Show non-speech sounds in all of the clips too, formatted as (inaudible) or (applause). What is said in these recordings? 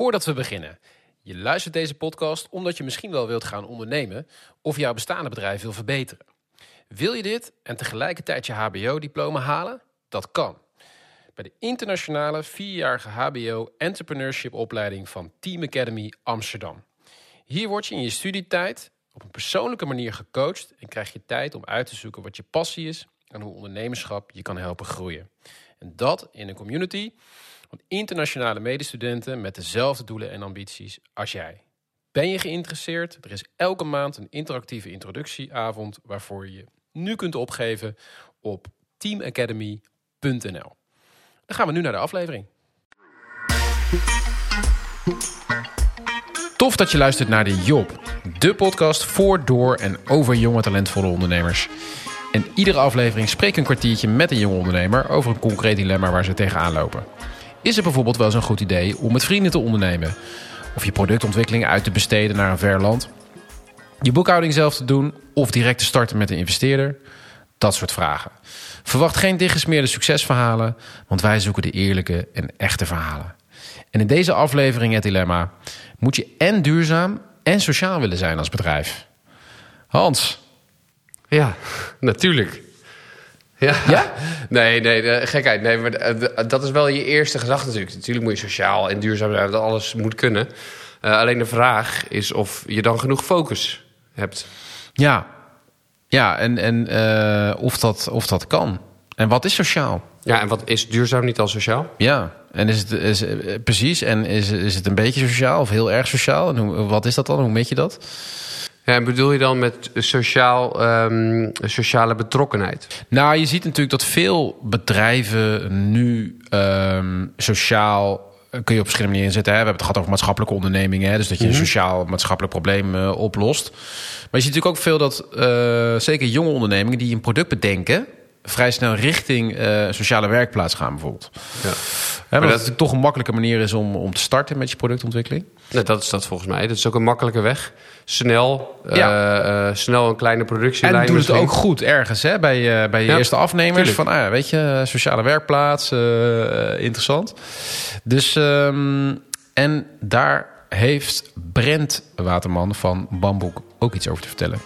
Voordat we beginnen. Je luistert deze podcast omdat je misschien wel wilt gaan ondernemen of jouw bestaande bedrijf wil verbeteren. Wil je dit en tegelijkertijd je HBO-diploma halen? Dat kan. Bij de internationale vierjarige HBO Entrepreneurship opleiding van Team Academy Amsterdam. Hier word je in je studietijd op een persoonlijke manier gecoacht en krijg je tijd om uit te zoeken wat je passie is en hoe ondernemerschap je kan helpen groeien. En dat in een community van internationale medestudenten met dezelfde doelen en ambities als jij. Ben je geïnteresseerd? Er is elke maand een interactieve introductieavond waarvoor je nu kunt opgeven op teamacademy.nl. Dan gaan we nu naar de aflevering. Tof dat je luistert naar de Job, de podcast voor, door en over jonge talentvolle ondernemers. In iedere aflevering spreek een kwartiertje met een jonge ondernemer over een concreet dilemma waar ze tegenaan lopen. Is het bijvoorbeeld wel eens een goed idee om met vrienden te ondernemen? Of je productontwikkeling uit te besteden naar een ver land? Je boekhouding zelf te doen of direct te starten met een investeerder? Dat soort vragen. Verwacht geen dichtgesmeerde succesverhalen, want wij zoeken de eerlijke en echte verhalen. En in deze aflevering het dilemma: moet je en duurzaam en sociaal willen zijn als bedrijf? Hans. Ja, natuurlijk. Ja? Ja? (laughs) Nee, nee, eh, gekheid. Nee, maar eh, dat is wel je eerste gedachte natuurlijk. Natuurlijk moet je sociaal en duurzaam zijn, dat alles moet kunnen. Uh, alleen de vraag is of je dan genoeg focus hebt. Ja, ja en, en uh, of, dat, of dat kan. En wat is sociaal? Ja, en wat is duurzaam niet al sociaal? Ja, en is het is, precies. En is, is het een beetje sociaal of heel erg sociaal? En hoe, wat is dat dan? Hoe meet je dat? Ja, en bedoel je dan met sociaal, um, sociale betrokkenheid? Nou, je ziet natuurlijk dat veel bedrijven nu um, sociaal kun je op verschillende manieren inzetten. Hè? We hebben het gehad over maatschappelijke ondernemingen. Hè? Dus dat je een sociaal maatschappelijk probleem uh, oplost. Maar je ziet natuurlijk ook veel dat, uh, zeker jonge ondernemingen... die een product bedenken vrij snel richting uh, sociale werkplaats gaan bijvoorbeeld. Ja. Hè, maar dat het toch een makkelijke manier is om, om te starten met je productontwikkeling. Dat is dat volgens mij. Dat is ook een makkelijke weg. Snel, ja. uh, uh, snel een kleine productielijn. En doe het ook goed ergens hè, bij, uh, bij je ja, eerste afnemers. Tuurlijk. Van, ah, weet je, sociale werkplaats, interessant. Dus, um, en daar heeft Brent Waterman van Bamboek ook iets over te vertellen.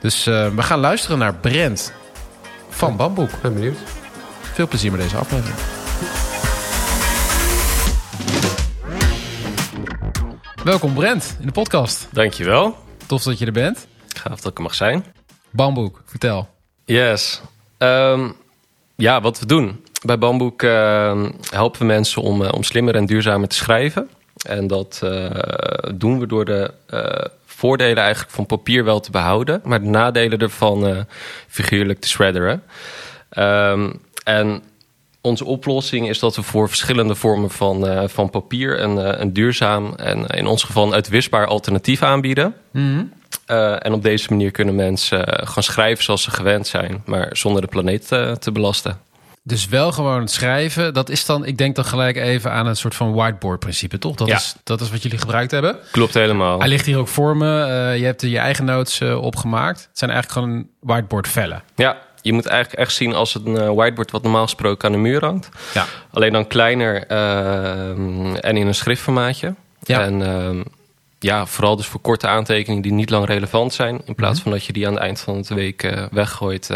Dus we gaan luisteren naar Brent van Bamboek. Ben benieuwd. Veel plezier met deze aflevering. Welkom Brent in de podcast. Dankjewel. Tof dat je er bent. Gaaf dat ik er mag zijn. Bamboek, vertel. Yes. Um, ja, wat we doen. Bij Bamboek uh, helpen we mensen om, uh, om slimmer en duurzamer te schrijven. En dat uh, doen we door de voordelen eigenlijk van papier wel te behouden, maar de nadelen ervan uh, figuurlijk te shredderen. Um, en onze oplossing is dat we voor verschillende vormen van, uh, van papier een, uh, een duurzaam en in ons geval een uitwisbaar alternatief aanbieden. Mm -hmm. uh, en op deze manier kunnen mensen gaan schrijven zoals ze gewend zijn, maar zonder de planeet te belasten. Dus wel gewoon het schrijven. Dat is dan, ik denk dan gelijk even aan een soort van whiteboard-principe, toch? Dat, ja. is, dat is wat jullie gebruikt hebben. Klopt helemaal. Hij ligt hier ook voor me. Uh, je hebt er je eigen notes uh, opgemaakt. Het zijn eigenlijk gewoon whiteboard-vellen. Ja, je moet eigenlijk echt zien als een uh, whiteboard wat normaal gesproken aan de muur hangt. Ja. Alleen dan kleiner en in een schriftformaatje. Ja. En ja, vooral dus voor korte aantekeningen die niet lang relevant zijn. In plaats Mhm. mm -hmm. van dat je die aan het eind van de week weggooit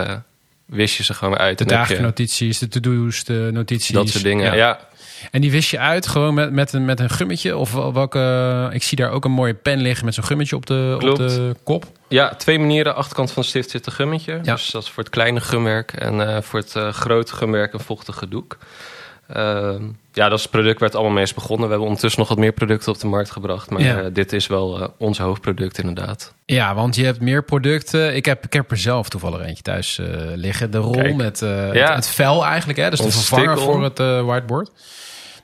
wist je ze gewoon uit. De dagelijkse notities, de to-do's, de notities. Dat soort dingen, ja. ja. En die wist je uit gewoon met, met, een, met een gummetje? Of welke... Ik zie daar ook een mooie pen liggen met zo'n gummetje op de, op de kop. Ja, twee manieren. Achterkant van de stift zit een gummetje. Ja. Dus dat is voor het kleine gumwerk. En uh, voor het uh, grote gumwerk een vochtige doek. Uh, ja, dat is het product waar het allemaal mee is begonnen. We hebben ondertussen nog wat meer producten op de markt gebracht. Maar ja. uh, dit is wel uh, ons hoofdproduct inderdaad. Ja, want je hebt meer producten. Ik heb, ik heb er zelf toevallig eentje thuis uh, liggen. De rol Kijk. met ja. het, het, vel eigenlijk. Hè? Dus de vervanger voor het whiteboard.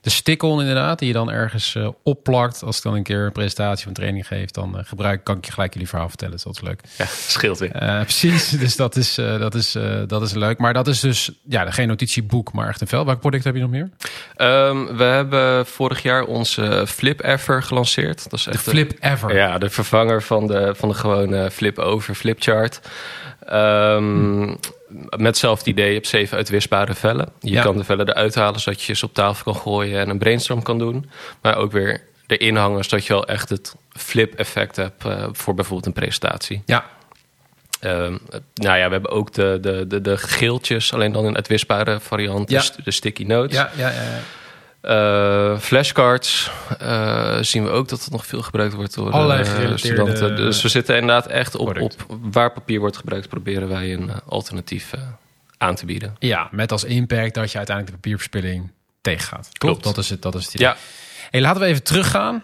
De stick-on inderdaad, die je dan ergens uh, opplakt. Als ik dan een keer een presentatie of een training geef, dan uh, gebruik, kan ik je gelijk jullie verhaal vertellen. Dus dat is leuk. Ja, scheelt weer. Uh, precies, (laughs) dus dat is, dat, is, dat is leuk. Maar dat is dus ja, geen notitieboek, maar echt een vel. Welk product heb je nog meer? Um, we hebben vorig jaar onze Flip Ever gelanceerd. Dat is echt de Flip een, Ever? Ja, de vervanger van de, van de gewone Flip Over Flipchart. Um, met hetzelfde idee, je hebt zeven uitwisbare vellen. Je Ja. kan de vellen eruit halen zodat je ze op tafel kan gooien en een brainstorm kan doen. Maar ook weer erin hangen, zodat je wel echt het flip-effect hebt eh, voor bijvoorbeeld een presentatie. Ja. Ehm, nou ja, we hebben ook de, de, de, de geeltjes, alleen dan in uitwisbare variant, Ja. de st- de sticky notes. Ja, ja, ja. ja. Eh, flashcards eh, zien we ook dat het nog veel gebruikt wordt door Allerlei eh, studenten. Dus we zitten inderdaad echt op, op waar papier wordt gebruikt, proberen wij een alternatief aan te bieden. Ja, met als impact dat je uiteindelijk de papierverspilling tegengaat. Klopt. Klopt. Dat is het, dat is het idee. Ja, Hey, laten we even teruggaan.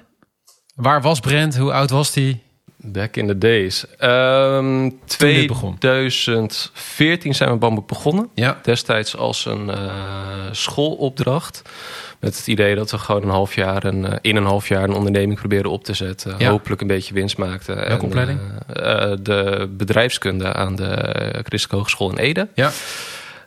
Waar was Brent? Hoe oud was hij? Back in the days. Ehm dit begon. 2014 zijn we Bamboek begonnen. Ja. Destijds als een eh, schoolopdracht. Met het idee dat we gewoon een half jaar een, eh, in een half jaar een onderneming proberen op te zetten. Ja. Hopelijk een beetje winst maakten. Welke opleiding? eh, de bedrijfskunde aan de Christelijke Hogeschool in Ede. Ja.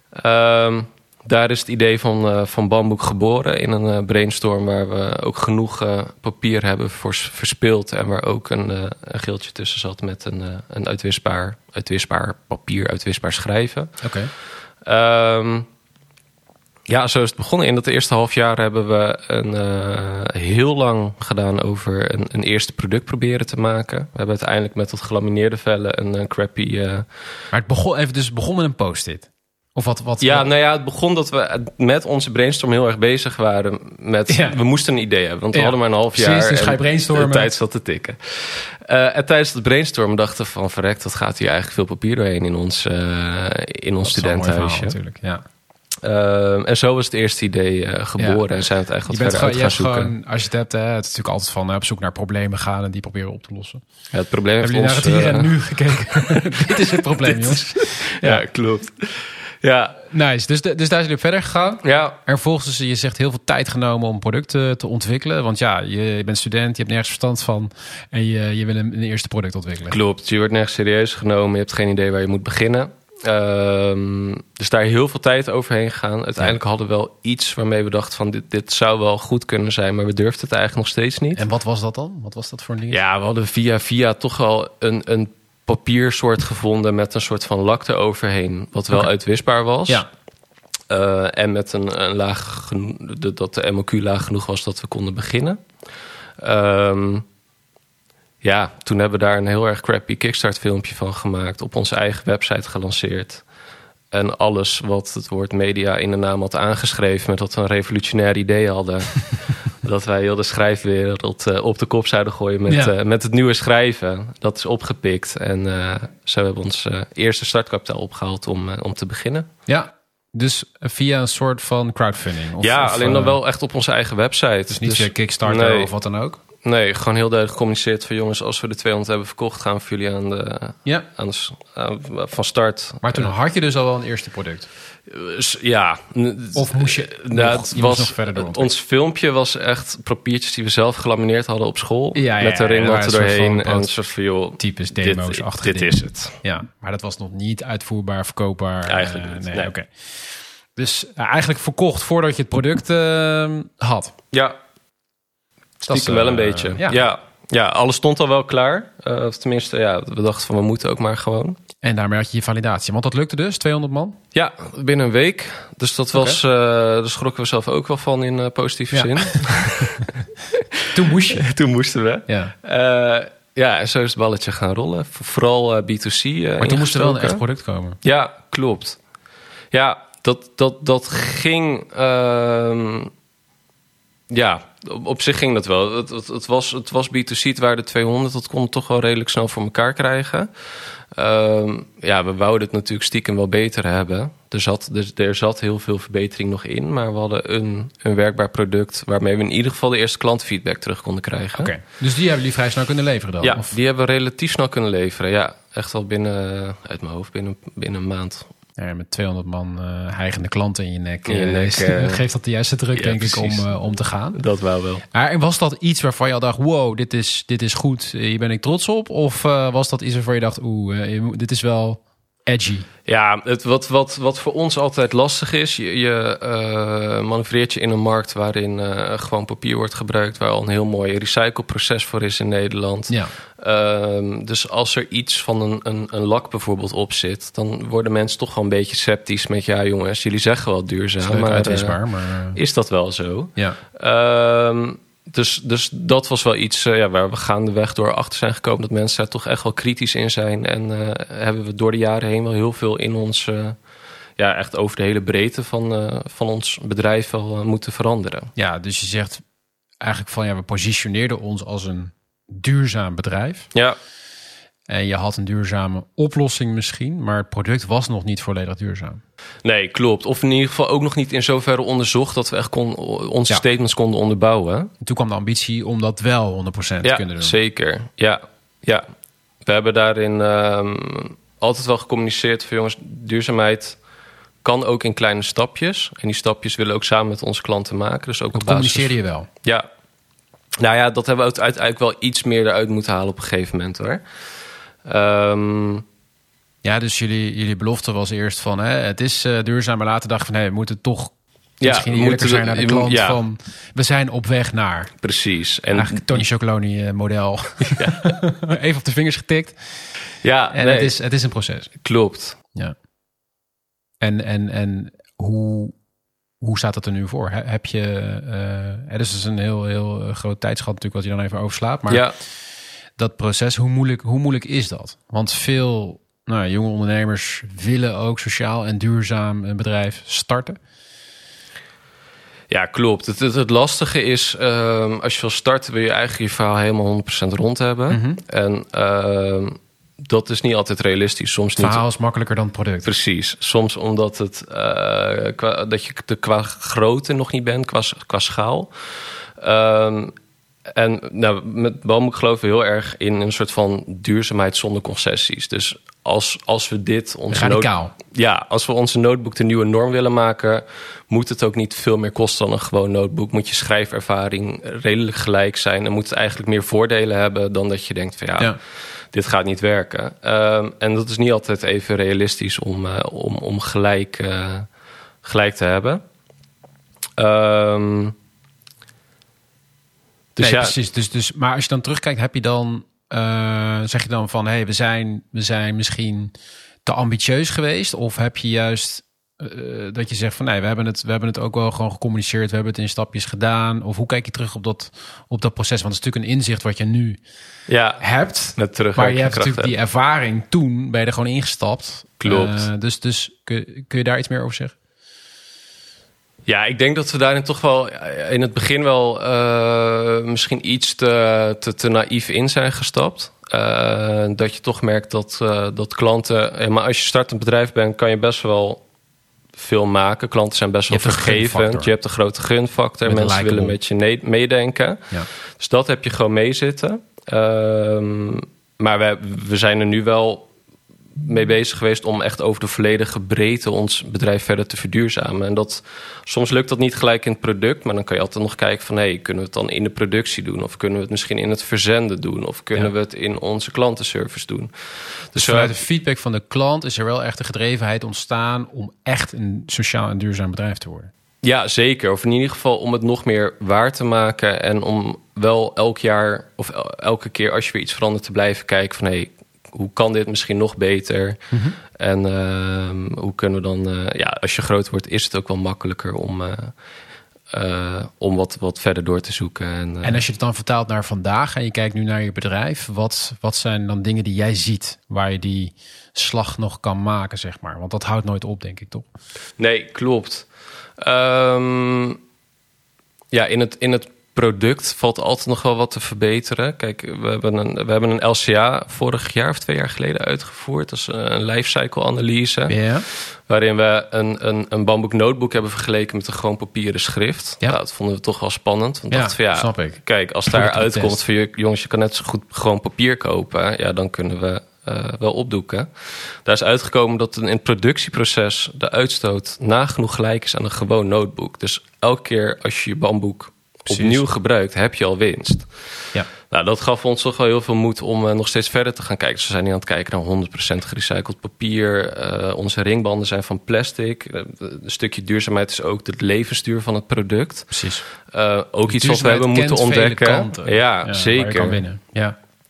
Ehm, daar is het idee van, eh, van Bamboek geboren in een eh, brainstorm waar we ook genoeg eh, papier hebben voor verspild. En waar ook een, een geeltje tussen zat met een, een uitwisbaar, uitwisbaar papier, uitwisbaar schrijven. Oké. Ehm, ja, zo is het begonnen. In dat eerste half jaar hebben we een, heel lang gedaan over een, een eerste product proberen te maken. We hebben uiteindelijk met dat gelamineerde vellen een, een crappy... Maar het begon, even, dus het begon met een post-it. Of wat? wat Ja, wat- nou ja, het begon dat we met onze brainstorm heel erg bezig waren met... Ja. We moesten een idee hebben, want we Ja. hadden maar een half Precies, jaar. dus ga je brainstormen. Tijd zat te tikken. Eh, en tijdens het brainstormen dachten we van... verrekt, wat gaat hier eigenlijk veel papier doorheen in ons, eh, in ons Dat mooi verhaal studentenhuisje. natuurlijk. Ja. Eh, en zo was het eerste idee geboren Ja. en zijn we het Je wat verder uit gaan zoeken. gewoon, als je het hebt, hè, het is natuurlijk altijd van op zoek naar problemen gaan en die proberen op te lossen. Ja, het probleem heeft Hebben jullie naar ons... het hier en nu gekeken? (laughs) Dit is het probleem, (laughs) jongens. ja, klopt. Ja, Nice. Dus, de- dus daar zijn jullie op verder gegaan. ja, vervolgens, dus, je zegt, heel veel tijd genomen om producten te ontwikkelen. Want ja, je, je bent student, je hebt nergens verstand van. En je, je wil een, een eerste product ontwikkelen. Klopt, je wordt nergens serieus genomen. Je hebt geen idee waar je moet beginnen. Ehm, dus daar heel veel tijd overheen gegaan. Uiteindelijk hadden we wel iets waarmee we dachten van dit, dit zou wel goed kunnen zijn, maar we durfden het eigenlijk nog steeds niet. En wat was dat dan? Wat was dat voor een ding? Ja, we hadden via via toch wel een, een papiersoort gevonden met een soort van lak eroverheen, wat wel Oké. uitwisbaar was. Ja. Eh, en met een, een laag de- dat de MOQ laag genoeg was dat we konden beginnen. Ehm, ja, toen hebben we daar een heel erg crappy Kickstart filmpje van gemaakt. Op onze eigen website gelanceerd. En alles wat het woord media in de naam had aangeschreven... met dat we een revolutionair idee hadden. (laughs) dat wij heel de schrijfwereld eh, op de kop zouden gooien met, Ja. eh, met het nieuwe schrijven. Dat is opgepikt. En eh, zo hebben we ons eerste startkapitaal opgehaald om, om te beginnen. Ja, dus via een soort van crowdfunding. Of, ja, of, alleen dan wel echt op onze eigen website. Dus niet via Kickstarter nee. of wat dan ook. Nee, gewoon heel duidelijk gecommuniceerd van jongens, als we de 200 hebben verkocht, gaan we voor jullie aan de, Ja. aan de, s- aan- van start. Maar toen had je dus al wel een eerste product. Ja. Of moest je Nou, nog- het je was, nog verder door Ons filmpje was echt papiertjes die we zelf gelamineerd hadden op school. Ja, ja, met de een soort doorheen. En een wat soort van, joh, Types dit, demo's-achtige dit dingen. is het. Ja, maar dat was nog niet uitvoerbaar, verkoopbaar. Eigenlijk Eh, niet, nee, nee. oké. Dus eh, eigenlijk verkocht voordat je het product eh, had. Ja, stiekem wel een eh, beetje. ja. Ja. ja. alles stond al wel klaar. Eh, of tenminste, ja, we dachten van we moeten ook maar gewoon. En daarmee had je je validatie. Want dat lukte dus, 200 man. Ja, binnen een week. Dus dat was, eh daar schrokken we zelf ook wel van in positieve Ja. zin. (laughs) Toen moest je. (laughs) Toen moesten we. Ja. Ja, en zo is het balletje gaan rollen. Vooral eh, B2C. eh, Maar toen moest er wel een echt product komen. Ja, klopt. Ja, dat, dat, dat ging. ehm, ja, op, op zich ging dat wel. Het, het, het, was, het was B2C, het waren de 200. Dat kon het toch wel redelijk snel voor elkaar krijgen. Ehm, ja, we wouden het natuurlijk stiekem wel beter hebben. Er zat, er zat heel veel verbetering nog in. Maar we hadden een, een werkbaar product... waarmee we in ieder geval de eerste klantenfeedback terug konden krijgen. Oké. Dus die hebben jullie vrij snel kunnen leveren dan? Ja, Of, die hebben we relatief snel kunnen leveren. Ja, echt wel binnen, uit mijn hoofd, binnen, binnen een maand. Ja, met 200 man eh hijgende klanten in je nek. In je eh, nek, (laughs) eh, geeft dat de juiste druk, ja, denk ik, om, om te gaan. Dat wou wel. Maar was dat iets waarvan je al dacht, wow, dit is, dit is goed, hier ben ik trots op? Of was dat iets waarvan je dacht, oeh, eh, dit is wel edgy? Ja, het, wat, wat, wat voor ons altijd lastig is, je, je eh, manoeuvreert je in een markt waarin eh, gewoon papier wordt gebruikt, waar al een heel mooi recycleproces voor is in Nederland. Ja. Ehm, dus als er iets van een, een, een lak bijvoorbeeld op zit, dan worden mensen toch wel een beetje sceptisch met, ja jongens, jullie zeggen wel duurzaam, Leuk maar eh, maar... is dat wel zo? ja. Dus, dus dat was wel iets eh, ja, waar we gaandeweg door achter zijn gekomen. Dat mensen daar toch echt wel kritisch in zijn. En eh, hebben we door de jaren heen wel heel veel in ons... eh, ja, echt over de hele breedte van, van ons bedrijf wel moeten veranderen. Ja, dus je zegt eigenlijk van ja, we positioneerden ons als een duurzaam bedrijf. Ja, En je had een duurzame oplossing misschien, maar het product was nog niet volledig duurzaam. nee, klopt. Of in ieder geval ook nog niet in zoverre onderzocht... dat we echt kon, onze Ja. statements konden onderbouwen. En toen kwam de ambitie om dat wel 100% te kunnen doen. zeker. Ja, ja. We hebben daarin ehm, altijd wel gecommuniceerd van jongens, duurzaamheid kan ook in kleine stapjes. En die stapjes willen we ook samen met onze klanten maken. Dus ook Dat op basis. communiceerde je wel. Ja. Nou ja, dat hebben we uiteindelijk wel iets meer eruit moeten halen op een gegeven moment hoor. Ehm, Ja, dus jullie, jullie belofte was eerst van hè, het is eh, duurzaam, maar later dacht van nee, we moeten toch Ja, misschien eerlijker zijn naar de klant ja. van we zijn op weg naar. precies. En Eigenlijk Tony Chocoloni eh, model. (laughs) (laughs) Even op de vingers getikt. ja, En nee, het, is, het is een proces. klopt. Ja. En, en, en hoe, hoe staat het er nu voor? He- Heb je, eh dus het is een heel, heel groot tijdschat natuurlijk wat je dan even overslaat. Maar ja. Dat proces, hoe moeilijk, hoe moeilijk is dat? Want veel nou, jonge ondernemers willen ook sociaal en duurzaam een bedrijf starten. Ja, klopt. Het, het, het lastige is, ehm, als je wil starten, wil je eigenlijk je verhaal helemaal 100% rond hebben. Mhm. En ehm, dat is niet altijd realistisch. Soms Het niet. verhaal is makkelijker dan het product. Precies. Soms omdat het, eh, qua, dat je er qua grootte nog niet bent, qua, qua schaal. Ehm, en nou, met Bamboek geloven we heel erg in een soort van duurzaamheid zonder concessies. Dus als, als we dit onze Radicaal. ja, als we onze notebook de nieuwe norm willen maken, moet het ook niet veel meer kosten dan een gewoon notebook. Moet je schrijfervaring redelijk gelijk zijn en moet het eigenlijk meer voordelen hebben dan dat je denkt van ja, Ja. dit gaat niet werken. Ehm, en dat is niet altijd even realistisch om, eh, om, om gelijk, eh, gelijk te hebben. Ehm, dus nee, ja, precies. Dus, dus, maar als je dan terugkijkt, heb je dan, eh, zeg je dan van, hé, hey, we, zijn, we zijn misschien te ambitieus geweest? Of heb je juist eh, dat je zegt van, nee, we hebben, het, we hebben het ook wel gewoon gecommuniceerd, we hebben het in stapjes gedaan? Of hoe kijk je terug op dat, op dat proces? Want het is natuurlijk een inzicht wat je nu ja, hebt. met terug. Maar je hebt natuurlijk die ervaring toen, ben je er gewoon ingestapt. Klopt. Eh, dus dus kun, kun je daar iets meer over zeggen? Ja, ik denk dat we daarin toch wel eh, in het begin wel eh, misschien iets te, te, te naïef in zijn gestapt. Eh, dat je toch merkt dat, dat klanten. maar als je startend bedrijf bent, kan je best wel veel maken. Klanten zijn best wel vergevend. Je hebt een grote gunfactor. Met Mensen willen met je meedenken. Ja. Dus dat heb je gewoon meezitten. Ehm, maar we, we zijn er nu wel mee bezig geweest om echt over de volledige breedte ons bedrijf verder te verduurzamen. En dat, soms lukt dat niet gelijk in het product, maar dan kan je altijd nog kijken van hey, kunnen we het dan in de productie doen? Of kunnen we het misschien in het verzenden doen? Of kunnen Ja. we het in onze klantenservice doen? Dus zo- vanuit de feedback van de klant is er wel echt de gedrevenheid ontstaan om echt een sociaal en duurzaam bedrijf te worden. Ja, zeker. Of in ieder geval om het nog meer waar te maken. En om wel elk jaar of el- elke keer als je weer iets verandert te blijven kijken van hé, hey, hoe kan dit misschien nog beter? En ehm, hoe kunnen we dan, eh, ja, als je groot wordt, is het ook wel makkelijker om, eh, eh, om wat, wat verder door te zoeken. En, En als je het dan vertaalt naar vandaag en je kijkt nu naar je bedrijf, wat, wat zijn dan dingen die jij ziet waar je die slag nog kan maken, zeg maar? Want dat houdt nooit op, denk ik toch? Nee, klopt. Ehm, ja, in het, in het product valt altijd nog wel wat te verbeteren. Kijk, we hebben een, we hebben een LCA vorig jaar of twee jaar geleden uitgevoerd. Dat is een lifecycle analyse. Ja. Waarin we een, een, een bamboek notebook hebben vergeleken met een gewoon papieren schrift. Ja. Nou, dat vonden we toch wel spannend. Want Ja, dachten van, ja, snap ik. Kijk, als daar uitkomt van je, jongens, je kan net zo goed gewoon papier kopen. Ja, dan kunnen we eh, wel opdoeken. Daar is uitgekomen dat in het productieproces de uitstoot nagenoeg gelijk is aan een gewoon notebook. Dus elke keer als je je bamboek Precies. opnieuw gebruikt, heb je al winst. Ja. Nou, dat gaf ons toch wel heel veel moed om eh, nog steeds verder te gaan kijken. Dus we zijn nu aan het kijken naar 100% gerecycled papier. Eh, onze ringbanden zijn van plastic. Eh, een stukje duurzaamheid is ook het levensduur van het product. Precies. Ook iets wat we hebben moeten ontdekken. Ja, zeker. kan winnen. Ja.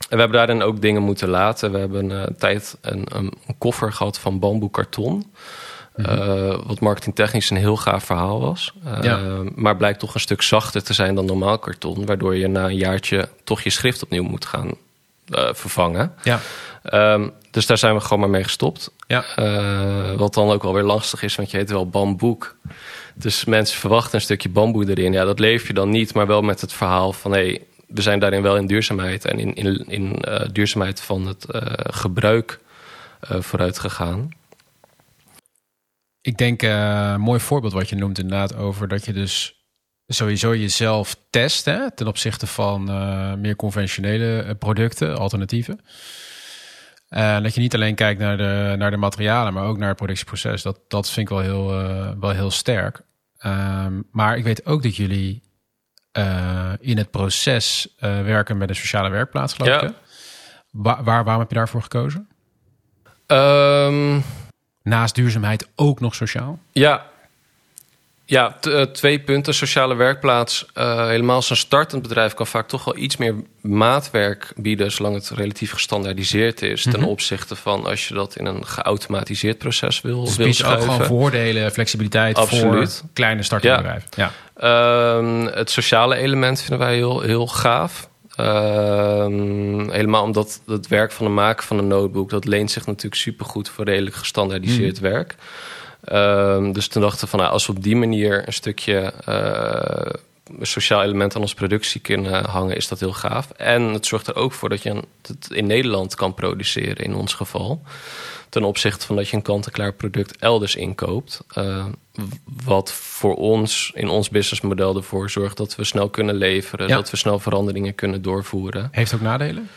En we hebben daarin ook dingen moeten laten. We hebben een tijd een, een, een koffer gehad van bamboekarton. Uh, wat marketingtechnisch een heel gaaf verhaal was. Uh, Maar blijkt toch een stuk zachter te zijn dan normaal karton. Waardoor je na een jaartje toch je schrift opnieuw moet gaan uh, vervangen. Ja. Um, dus daar zijn we gewoon maar mee gestopt. Ja. wat dan ook wel weer lastig is, want je heet wel bamboek. Dus mensen verwachten een stukje bamboe erin. Ja, dat leef je dan niet, maar wel met het verhaal van... Hey, we zijn daarin wel in duurzaamheid en in, in, in duurzaamheid van het gebruik vooruit gegaan ik denk uh, een mooi voorbeeld wat je noemt inderdaad over dat je dus sowieso jezelf test hè, ten opzichte van uh, meer conventionele eh, producten, alternatieven. En uh, dat je niet alleen kijkt naar de, naar de materialen, maar ook naar het productieproces. Dat, dat vind ik wel heel, wel heel sterk. Um, maar ik weet ook dat jullie in het proces werken met een sociale werkplaats, geloof ja. ik. Waar, waar, waarom heb je daarvoor gekozen? Um naast duurzaamheid ook nog sociaal? Ja, ja uh, twee punten. Sociale werkplaats. Uh, helemaal zo'n startend bedrijf kan vaak toch wel iets meer maatwerk bieden, zolang het relatief gestandaardiseerd is. Ten Mhm. opzichte van als je dat in een geautomatiseerd proces wil, Dus biedt ook gewoon voordelen, flexibiliteit Absoluut. voor kleine startende bedrijven. Ja. Ehm, het sociale element vinden wij heel, heel gaaf. Ehm, helemaal omdat het werk van het maken van een notebook... dat leent zich natuurlijk supergoed voor redelijk gestandaardiseerd werk. Ehm, dus toen dachten we van... Nou, als we op die manier een stukje eh, een sociaal element aan onze productie kunnen hangen... is dat heel gaaf. En het zorgt er ook voor dat je het in Nederland kan produceren in ons geval. Ten opzichte van dat je een kant-en-klaar product elders inkoopt. Eh, wat voor ons in ons businessmodel ervoor zorgt dat we snel kunnen leveren, Ja. dat we snel veranderingen kunnen doorvoeren. Heeft ook nadelen?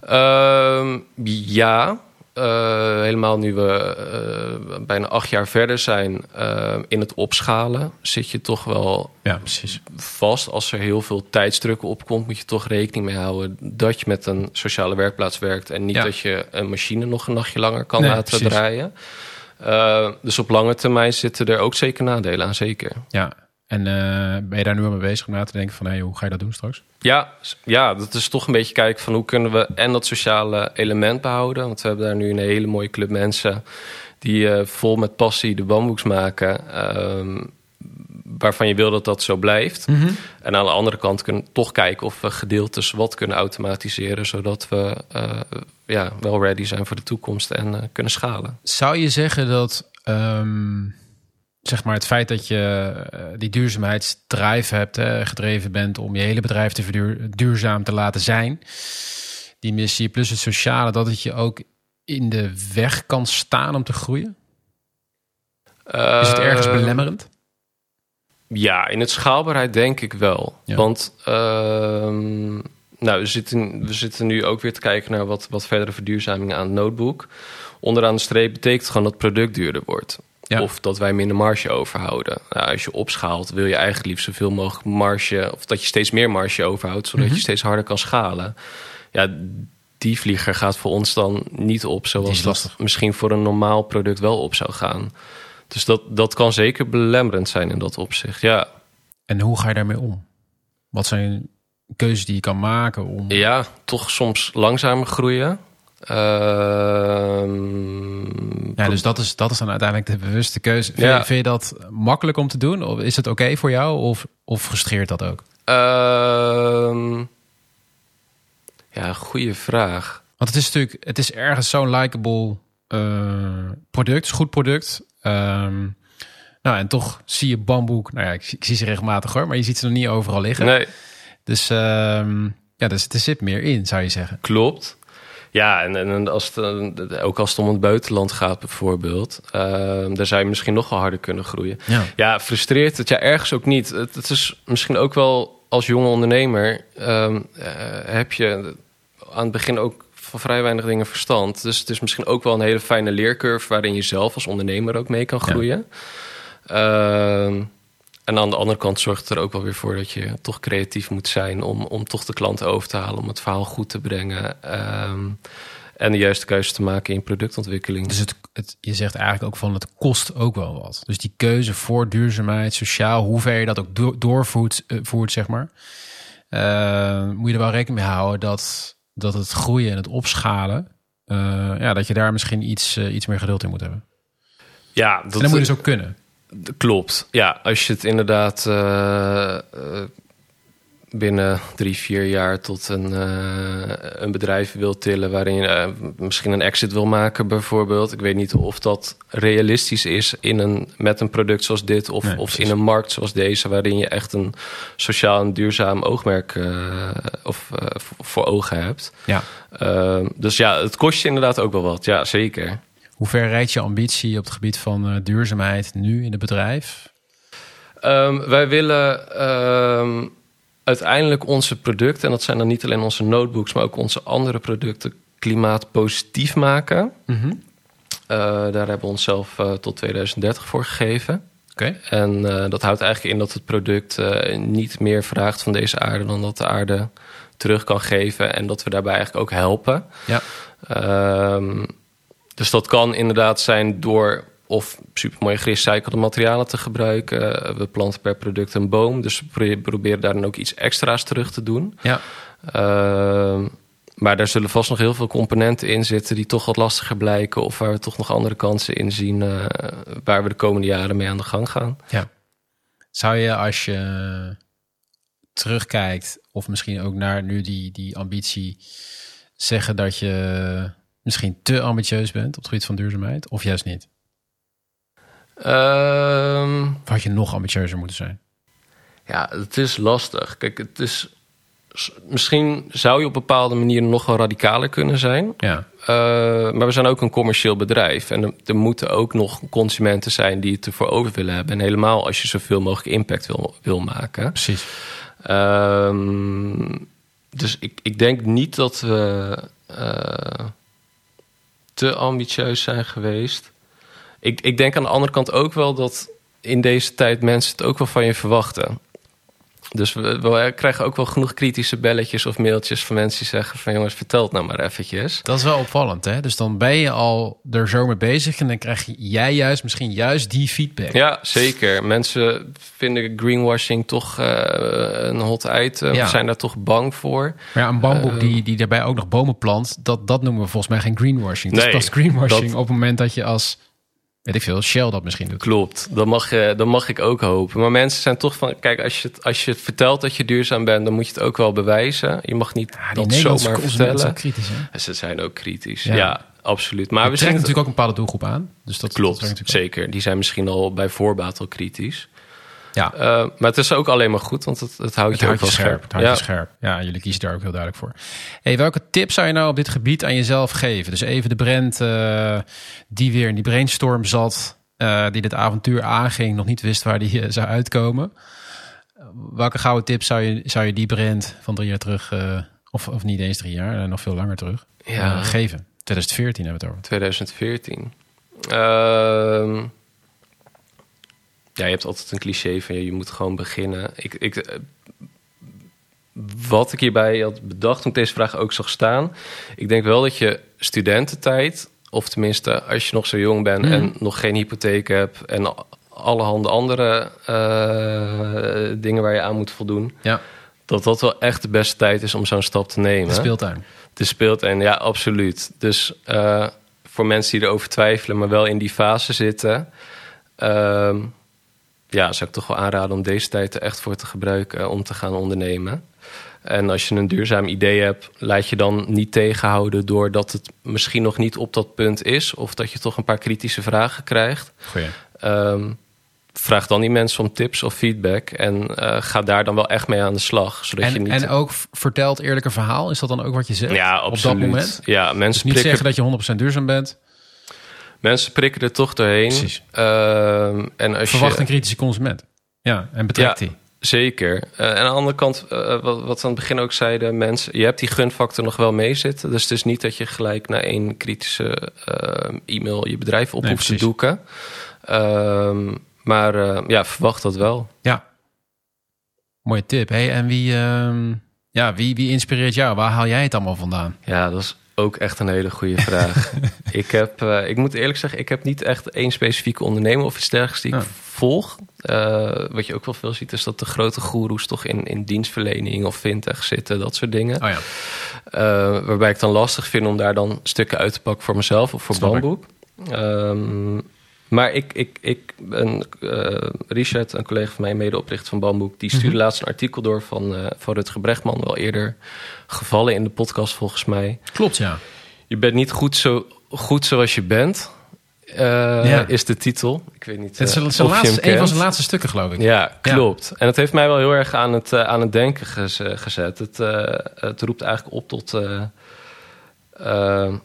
Ehm, ja, eh, helemaal nu we eh, bijna acht jaar verder zijn eh, in het opschalen, zit je toch wel Ja, precies. vast. Als er heel veel tijdsdruk opkomt, moet je toch rekening mee houden dat je met een sociale werkplaats werkt en niet Ja. dat je een machine nog een nachtje langer kan Nee, laten precies. draaien. Dus op lange termijn zitten er ook zeker nadelen aan, zeker. Ja. En uh, ben je daar nu al mee bezig om na te denken van... Hey, hoe ga je dat doen straks? Ja, ja, dat is toch een beetje kijken van hoe kunnen we en dat sociale element behouden. Want we hebben daar nu een hele mooie club mensen die uh, vol met passie de bamboeks maken. Uh, waarvan je wil dat dat zo blijft. Mm -hmm. En aan de andere kant kunnen toch kijken of we gedeeltes wat kunnen automatiseren. Zodat we uh, ja, wel ready zijn voor de toekomst en uh, kunnen schalen. Zou je zeggen dat um, zeg maar het feit dat je uh, die duurzaamheidsdrive hebt, hè, gedreven bent om je hele bedrijf te verduur, duurzaam te laten zijn, die missie plus het sociale, dat het je ook in de weg kan staan om te groeien? Is het ergens belemmerend? Ja, in het schaalbaarheid denk ik wel. Ja. Want uh, nou, we, zitten, we zitten nu ook weer te kijken naar wat, wat verdere verduurzamingen aan het notebook. Onderaan de streep betekent gewoon dat het product duurder wordt. Ja. Of dat wij minder marge overhouden. Nou, als je opschaalt, wil je eigenlijk liefst zoveel mogelijk marge... of dat je steeds meer marge overhoudt, zodat mm -hmm. je steeds harder kan schalen. Ja, die vlieger gaat voor ons dan niet op... zoals dat misschien voor een normaal product wel op zou gaan. Dus dat, dat kan zeker belemmerend zijn in dat opzicht, ja. En hoe ga je daarmee om? Wat zijn keuzes die je kan maken om... Ja, toch soms langzamer groeien. Uh, ja, dus dat is, dat is dan uiteindelijk de bewuste keuze. Vind, ja. je, vind je dat makkelijk om te doen? Of is het oké okay voor jou? Of, of frustreert dat ook? Uh, ja, goede vraag. Want het is natuurlijk, het is ergens zo'n likable uh, product, goed product. Um, nou, en toch zie je bamboek. Nou ja, ik, ik, zie ze regelmatig hoor, maar je ziet ze nog niet overal liggen. Nee. Dus um, ja, dus er zit meer in, zou je zeggen. Klopt. Ja, en, en als het, ook als het om het buitenland gaat bijvoorbeeld, uh, daar zou je misschien nog wel harder kunnen groeien. Ja, ja frustreert het? Ja, ergens ook niet. Het, het is misschien ook wel als jonge ondernemer um, uh, heb je aan het begin ook van vrij weinig dingen verstand. Dus het is misschien ook wel een hele fijne leercurve waarin je zelf als ondernemer ook mee kan groeien. Ja. Uh, en aan de andere kant zorgt het er ook wel weer voor dat je toch creatief moet zijn om, om toch de klant over te halen, om het verhaal goed te brengen. Um, en de juiste keuze te maken in productontwikkeling. Dus het, het, je zegt eigenlijk ook van het kost ook wel wat. Dus die keuze voor duurzaamheid, sociaal, hoe ver je dat ook do doorvoert, uh, voert, zeg maar. Uh, moet je er wel rekening mee houden dat, dat het groeien en het opschalen, uh, ja, dat je daar misschien iets, iets meer geduld in moet hebben. Ja, en dat moet je dus ook kunnen. Klopt. Ja, als je het inderdaad uh, binnen drie, vier jaar tot een, uh, een bedrijf wil tillen waarin je uh, misschien een exit wil maken, bijvoorbeeld. Ik weet niet of dat realistisch is in een, met een product zoals dit, of, nee, of in een markt zoals deze, waarin je echt een sociaal en duurzaam oogmerk of, voor ogen hebt. Ja. dus ja, het kost je inderdaad ook wel wat. Ja, zeker. Hoe ver rijdt je ambitie op het gebied van duurzaamheid nu in het bedrijf? Um, wij willen. Um, uiteindelijk onze producten, en dat zijn dan niet alleen onze notebooks, maar ook onze andere producten, klimaatpositief maken. Mm -hmm. uh, daar hebben we onszelf uh, tot 2030 voor gegeven. Okay. En uh, dat houdt eigenlijk in dat het product niet meer vraagt van deze aarde dan dat de aarde terug kan geven. En dat we daarbij eigenlijk ook helpen. Ja. Ehm, dus dat kan inderdaad zijn door of supermooie gerecyclede materialen te gebruiken. We planten per product een boom, dus we proberen daar dan ook iets extra's terug te doen. Ja. Uh, maar daar zullen vast nog heel veel componenten in zitten die toch wat lastiger blijken, of waar we toch nog andere kansen in zien, uh, waar we de komende jaren mee aan de gang gaan. Ja. Zou je als je terugkijkt, of misschien ook naar nu die, die ambitie, zeggen dat je misschien te ambitieus bent op het gebied van duurzaamheid, of juist niet? Um, of had je nog ambitieuzer moeten zijn? Ja, het is lastig. Kijk, het is. Misschien zou je op bepaalde manieren nog wel radicaler kunnen zijn. Ja. Uh, maar we zijn ook een commercieel bedrijf. En er, er, moeten ook nog consumenten zijn die het ervoor over willen hebben. En helemaal als je zoveel mogelijk impact wil, wil maken. Precies. Um, dus ik, ik denk niet dat we uh, te ambitieus zijn geweest. Ik, ik denk aan de andere kant ook wel dat in deze tijd mensen het ook wel van je verwachten. Dus we, we, krijgen ook wel genoeg kritische belletjes of mailtjes van mensen die zeggen van jongens, vertel het nou maar eventjes. Dat is wel opvallend, hè? Dus dan ben je al er zo mee bezig en dan krijg jij juist misschien juist die feedback. Ja, zeker. Mensen vinden greenwashing toch uh, een hot item, ja. zijn daar toch bang voor. Maar ja, een bamboek uh, die, die daarbij ook nog bomen plant, dat, dat noemen we volgens mij geen greenwashing. Nee, dat is pas greenwashing dat... op het moment dat je als weet ik veel, Shell dat misschien doet. Klopt, dat mag, dat mag ik ook hopen. Maar mensen zijn toch van, kijk, als je, het, als je het vertelt dat je duurzaam bent, dan moet je het ook wel bewijzen. Je mag niet ja, dat zomaar vertellen. Zijn kritisch, hè? Ze zijn ook kritisch, ja, ja absoluut. Maar we trekt zien natuurlijk ook een bepaalde doelgroep aan. Dus dat klopt, dat zeker. Die zijn misschien al bij voorbaat al kritisch. Ja. Uh, maar het is ook alleen maar goed, want het, het houdt het je houdt ook wel scherp. scherp. Het houdt ja. je scherp. Ja, jullie kiezen daar ook heel duidelijk voor. Hey, welke tip zou je nou op dit gebied aan jezelf geven? Dus even de brand uh, die weer in die brainstorm zat, uh, die dit avontuur aanging, nog niet wist waar die zou uitkomen. welke gouden tip zou je, zou je die brand van drie jaar terug, of, of niet eens drie jaar, nog veel langer terug, Ja. geven? 2014 hebben we het over. 2014. Ja, je hebt altijd een cliché van ja, je moet gewoon beginnen. Ik, ik, eh, wat ik hierbij had bedacht toen ik deze vraag ook zag staan. Ik denk wel dat je studententijd, of tenminste als je nog zo jong bent Mhm. en nog geen hypotheek hebt en allerhande andere eh, dingen waar je aan moet voldoen, Ja, dat dat wel echt de beste tijd is om zo'n stap te nemen. de speeltuin. De speeltuin, ja, absoluut. Dus eh, voor mensen die erover twijfelen, maar wel in die fase zitten, ehm, ja, zou ik toch wel aanraden om deze tijd er echt voor te gebruiken om te gaan ondernemen. En als je een duurzaam idee hebt, laat je dan niet tegenhouden doordat het misschien nog niet op dat punt is, of dat je toch een paar kritische vragen krijgt. Ehm, vraag dan die mensen om tips of feedback en eh, ga daar dan wel echt mee aan de slag. Zodat je En, niet en ook v- vertel het eerlijke verhaal. Is dat dan ook wat je zegt? ja, Op dat moment? Ja, mensen Dus niet prikken, zeggen dat je 100% duurzaam bent. Mensen prikken er toch doorheen. Precies. Ehm, en als Verwacht je, een kritische consument. Ja, en betrekt Ja. die. Zeker. Eh, en aan de andere kant, eh, wat, wat we aan het begin ook zeiden, mensen, je hebt die gunfactor nog wel meezitten. Dus het is niet dat je gelijk na één kritische eh, e-mail je bedrijf op Nee, hoeft te doeken. Ehm, maar eh, ja, verwacht dat wel. Ja. Mooie tip. Hey, en wie, ehm, ja, wie, wie inspireert jou? Waar haal jij het allemaal vandaan? Ja, dat is ook echt een hele goede vraag. (laughs) ik, heb, eh, ik moet eerlijk zeggen, ik heb niet echt één specifieke ondernemer of iets dergelijks die ik volg. Eh, wat je ook wel veel ziet, is dat de grote goeroes toch in, in dienstverlening of fintech zitten, dat soort dingen. Oh ja. Uh, waarbij ik dan lastig vind om daar dan stukken uit te pakken voor mezelf of voor. Bamboek. Um, Maar ik, ik, ik ben eh, Richard, een collega van mij, medeoprichter van Bamboek, die stuurde laatst een artikel door van, eh van Rutger Brechtman, wel eerder gevallen in de podcast volgens mij. Klopt, ja. Je bent niet goed, zo, goed zoals je bent, eh, Ja. is de titel. Ik weet niet Het is zijn- laatste, een van zijn laatste stukken, geloof ik. Ja, klopt. En het heeft mij wel heel erg aan het, aan het denken gez- gezet. Het, het roept eigenlijk op tot,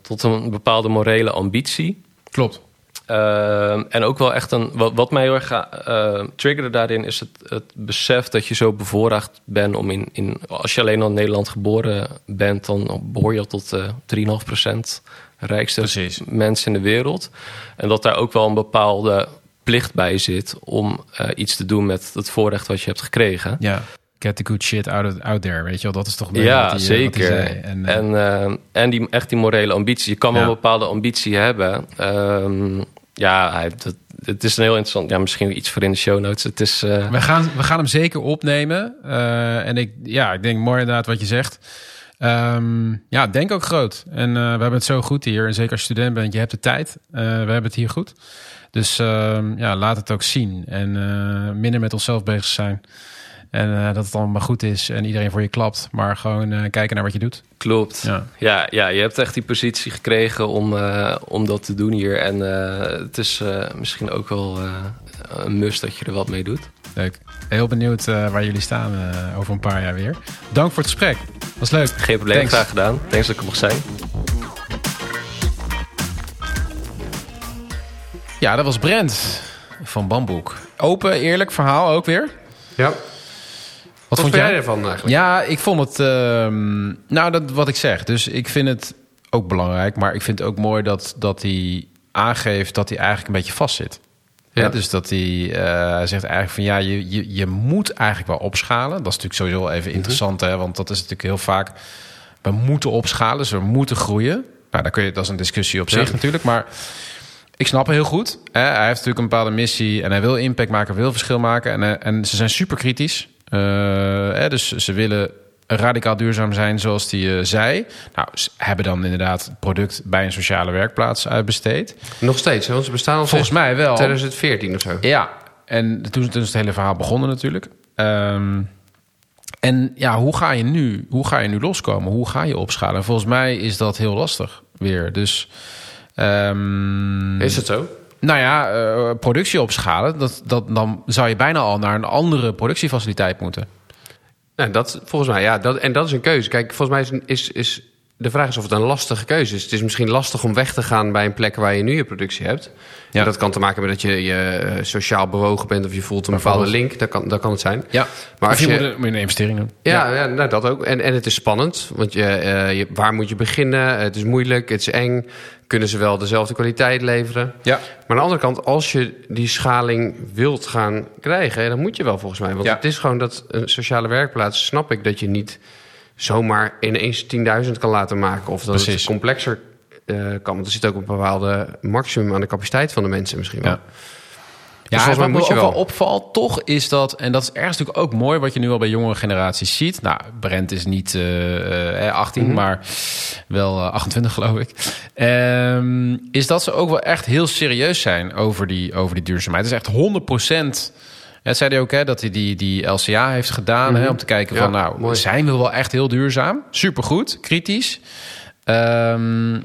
tot een bepaalde morele ambitie. Klopt. Ehm, en ook wel echt een. Wat, wat mij heel erg eh, triggerde daarin is het, het besef dat je zo bevoorrecht bent om in, in. Als je alleen al in Nederland geboren bent, dan behoor je al tot eh 3,5% rijkste Precies. mensen in de wereld. En dat daar ook wel een bepaalde plicht bij zit om eh, iets te doen met het voorrecht wat je hebt gekregen. Ja. Get the good shit out, of, out there, weet je wel. Dat is toch beetje Ja, eh, zeker. En, eh, En, eh, en die, echt die morele ambitie. Je kan wel Ja. een bepaalde ambitie hebben. Ehm, ja, hij, dat, het is een heel interessant. Ja, misschien iets voor in de show notes. Het is. eh, we, gaan, we gaan hem zeker opnemen. En ik, ja, ik denk mooi inderdaad wat je zegt. Ehm, ja, denk ook groot. En we hebben het zo goed hier. En zeker als je student bent, je hebt de tijd. We hebben het hier goed. Dus ehm, ja, laat het ook zien. En minder met onszelf bezig zijn. En eh, dat het allemaal goed is en iedereen voor je klapt. Maar gewoon eh, kijken naar wat je doet. klopt. Ja. Ja, ja, je hebt echt die positie gekregen om, eh, om dat te doen hier. En eh, het is eh, misschien ook wel eh, een must dat je er wat mee doet. Leuk. Heel benieuwd eh, waar jullie staan over een paar jaar weer. Dank voor het gesprek. Was leuk. Geen probleem, Thanks. graag gedaan. Thanks dat ik er mocht zijn. Ja, dat was Brent van Bamboek. Open, eerlijk verhaal ook weer. Ja. Wat, vond jij ervan eigenlijk? Ja, ik vond het... ehm, nou, dat, wat ik zeg. Dus ik vind het ook belangrijk. Maar ik vind het ook mooi dat, dat hij aangeeft dat hij eigenlijk een beetje vastzit. Ja. Ja. dus dat hij eh, hij zegt eigenlijk van ja, je, je, je moet eigenlijk wel opschalen. Dat is natuurlijk sowieso even interessant, hè, want dat is natuurlijk heel vaak. We moeten opschalen, dus we moeten groeien. Nou, dan kun je, dat is een discussie op Ja. zich natuurlijk, maar ik snap hem heel goed. Hè. Hij heeft natuurlijk een bepaalde missie en hij wil impact maken, wil verschil maken. En, eh, en ze zijn super kritisch. Eh, hè, dus ze willen radicaal duurzaam zijn, zoals hij zei. Nou, ze hebben dan inderdaad het product bij een sociale werkplaats uitbesteed. Nog steeds, hè? want ze bestaan al Volgens mij wel. 2014 of zo. Ja, en toen, toen is het hele verhaal begonnen natuurlijk. Ehm, en ja, hoe ga je nu? Hoe ga je nu loskomen? Hoe ga je opschalen? En volgens mij is dat heel lastig weer. Dus ehm, Is het zo? Nou ja, eh, productie opschalen, dat, dat, dan zou je bijna al naar een andere productiefaciliteit moeten. Nou, dat volgens mij, ja. Dat, en dat is een keuze. Kijk, volgens mij is, is, is de vraag is of het een lastige keuze is. Het is misschien lastig om weg te gaan bij een plek waar je nu je productie hebt. Ja. En dat kan te maken met dat je, je eh, sociaal bewogen bent of je voelt een bepaalde link. Dat kan, dat kan het zijn. Ja, Maar als je, je- moet, moet een investering doen. Ja, ja. nou, dat ook. En, en het is spannend, want je, eh, je, waar moet je beginnen? Het is moeilijk, het is eng. Kunnen ze wel dezelfde kwaliteit leveren? Ja. Maar aan de andere kant, als je die schaling wilt gaan krijgen, dan moet je wel volgens mij. Want Ja. het is gewoon dat een sociale werkplaats, snap ik dat je niet zomaar ineens 10.000 kan laten maken. Of dat het complexer eh, kan. Want er zit ook een bepaalde maximum aan de capaciteit van de mensen misschien wel. Ja. Dus Ja, mij wat me ook wel. opvalt, toch is dat, en dat is ergens natuurlijk ook mooi wat je nu al bij jongere generaties ziet. Nou, Brent is niet eh, eh, 18, Mhm. maar wel eh, 28 geloof ik. Ehm, is dat ze ook wel echt heel serieus zijn over die, over die duurzaamheid. Het is echt 100% Het zei hij ook, hè, dat hij die, die LCA heeft gedaan hè, om te kijken Mhm. Ja, van, nou, mooi. zijn we wel echt heel duurzaam? Supergoed, kritisch. Ehm,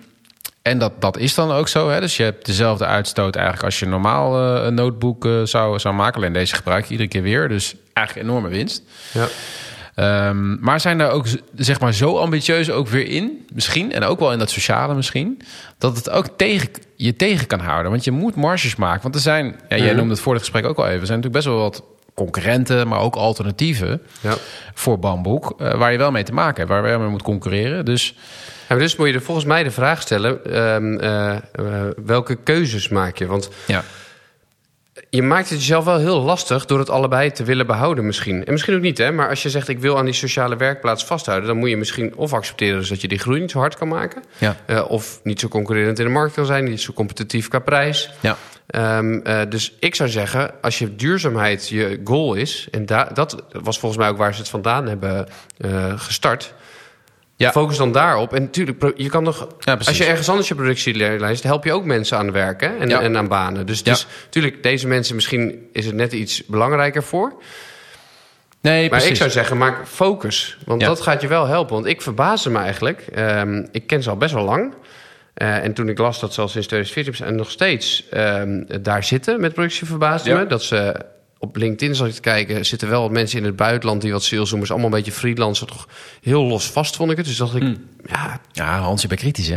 en dat, dat is dan ook zo. Hè? Dus je hebt dezelfde uitstoot eigenlijk als je normaal eh, een notebook eh, zou, zou maken. Alleen deze gebruik je iedere keer weer. Dus eigenlijk enorme winst. Ja. Ehm, maar zijn daar ook zeg maar, zo ambitieus ook weer in, misschien, en ook wel in dat sociale misschien, dat het ook tegen, je tegen kan houden. Want je moet marges maken. Want er zijn, ja, jij Mhm. noemde het voor het gesprek ook al even, er zijn natuurlijk best wel wat concurrenten, maar ook alternatieven Ja. voor bamboek, eh, waar je wel mee te maken hebt, waar je wel mee moet concurreren. Dus Dus moet je er volgens mij de vraag stellen: ehm, eh, eh, welke keuzes maak je? Want ja, je maakt het jezelf wel heel lastig door het allebei te willen behouden, misschien. En misschien ook niet, hè? Maar als je zegt: ik wil aan die sociale werkplaats vasthouden, dan moet je misschien of accepteren dus dat je die groei niet zo hard kan maken, ja, eh, of niet zo concurrerend in de markt kan zijn, niet zo competitief qua prijs. ja. Ehm, eh, dus ik zou zeggen, als je duurzaamheid je goal is, en da- dat was volgens mij ook waar ze het vandaan hebben gestart. Ja. Focus dan daarop. En natuurlijk, je kan nog... Ja, als je ergens anders je productielijst... help je ook mensen aan werk hè? En, Ja. en aan banen. Dus, Ja. dus natuurlijk, deze mensen... misschien is het net iets belangrijker voor. Nee, Maar precies. ik zou zeggen, maak focus. Want dat gaat je wel helpen. Want ik verbaasde me eigenlijk. Ehm, ik ken ze al best wel lang. Eh, en toen ik las dat ze al sinds 2014 en nog steeds ehm, daar zitten met productie verbaasde me. Dat ze op LinkedIn, zal ik te kijken, zitten wel wat mensen in het buitenland die wat sales doen. Maar ze allemaal een beetje freelancer. Toch heel los vast vond ik het. Dus dacht ik, Hmm. ja, Ja, Hans, je bent kritisch, hè?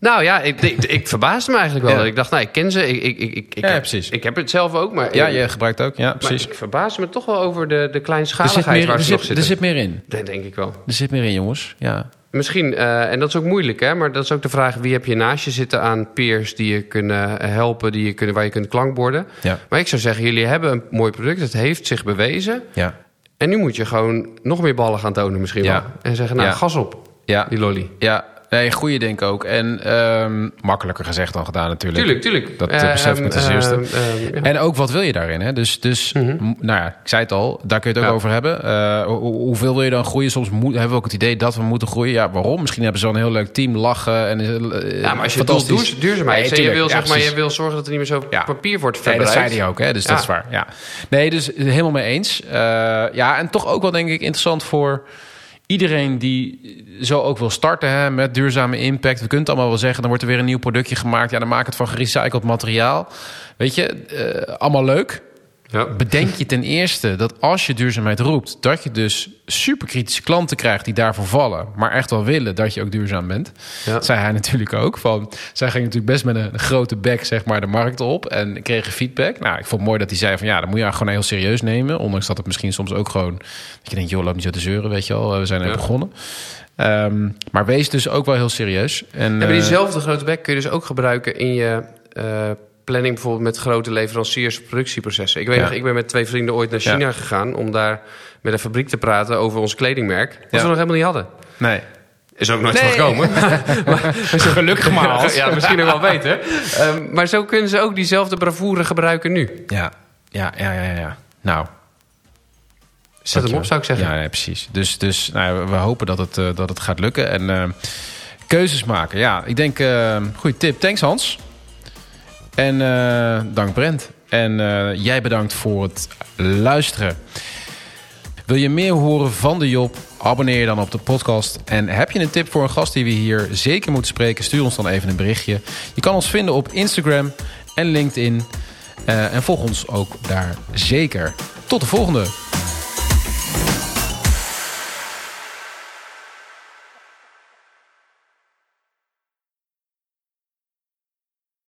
nou ja, ik, ik, ik verbaasde me eigenlijk wel. Ja. Ik dacht, nou, ik ken ze. Ik, ik, ik, ik, Ja, heb, precies. ik heb het zelf ook. Maar, Ja, je gebruikt ook. Ja, maar precies. ik verbaasde me toch wel over de, de Er zit, kleinschaligheid meer, waar er, ze zit, er zitten. zit meer in. Dat denk ik wel. Er zit meer in, jongens. Ja. Misschien, eh, en dat is ook moeilijk, hè? maar dat is ook de vraag: wie heb je naast je zitten aan peers die je kunnen helpen, die je kunnen, waar je kunt klankborden? Ja. Maar ik zou zeggen: jullie hebben een mooi product, het heeft zich bewezen. Ja. En nu moet je gewoon nog meer ballen gaan tonen, misschien Ja. wel. En zeggen: Nou, gas op, Ja. die lolly. Ja. Nee, goede denk ik ook. En ehm, makkelijker gezegd dan gedaan natuurlijk. Tuurlijk, tuurlijk. Dat, eh, besef ik me ten ehm, ehm, ja. En ook wat wil je daarin? Hè? Dus, dus m- nou ja, ik zei het al, daar kun je het ook Ja. over hebben. Eh, hoe- hoeveel wil je dan groeien? Soms moet, hebben we ook het idee dat we moeten groeien. Ja, waarom? Misschien hebben ze wel een heel leuk team, lachen. En, eh, Ja, maar als je het duur- duurzaamheid Nee, je wil, zeg maar, je wil zorgen dat er niet meer zo papier wordt Nee, verbruikt. dat zei hij ook, hè? dus dat is waar. Ja. Nee, dus helemaal mee eens. Ja, en toch ook wel denk ik interessant voor iedereen die zo ook wil starten hè, met duurzame impact. We kunnen allemaal wel zeggen, dan wordt er weer een nieuw productje gemaakt. Ja, dan maak het van gerecycled materiaal. Weet je, eh, allemaal leuk. Ja. Bedenk je ten eerste dat als je duurzaamheid roept, dat je dus superkritische klanten krijgt die daarvoor vallen, maar echt wel willen dat je ook duurzaam bent. Ja. Dat zei hij natuurlijk ook. Van, zij ging natuurlijk best met een grote bek zeg maar, de markt op en kregen feedback. Nou, ik vond het mooi dat hij zei van ja, dat moet je gewoon heel serieus nemen. Ondanks dat het misschien soms ook gewoon, dat je denkt, joh, loop niet zo te zeuren, weet je wel. We zijn Ja. begonnen. Ehm, maar wees dus ook wel heel serieus. En, maar eh, diezelfde grote bek kun je dus ook gebruiken in je eh, planning, bijvoorbeeld met grote leveranciers productieprocessen. Ik weet Ja. nog, ik ben met twee vrienden ooit naar China Ja. gegaan om daar met een fabriek te praten over ons kledingmerk. Wat Ja. we nog helemaal niet hadden. nee. Is ook nooit Nee. van gekomen. (laughs) Gelukkig (laughs) maar. Ja, misschien ook wel beter. Ehm, maar zo kunnen ze ook diezelfde bravoure gebruiken nu. Ja, ja, ja, ja, ja. Nou, Zet hem op, zou ik zeggen. Ja, nee, precies. Dus, dus nou, we hopen dat het, eh, dat het gaat lukken. En eh, keuzes maken. Ja, ik denk, eh goede tip. Thanks Hans. En eh, dank Brent. En eh, jij bedankt voor het luisteren. Wil je meer horen van de Job? Abonneer je dan op de podcast. En heb je een tip voor een gast die we hier zeker moeten spreken? Stuur ons dan even een berichtje. Je kan ons vinden op Instagram en LinkedIn. Eh, en volg ons ook daar zeker. Tot de volgende.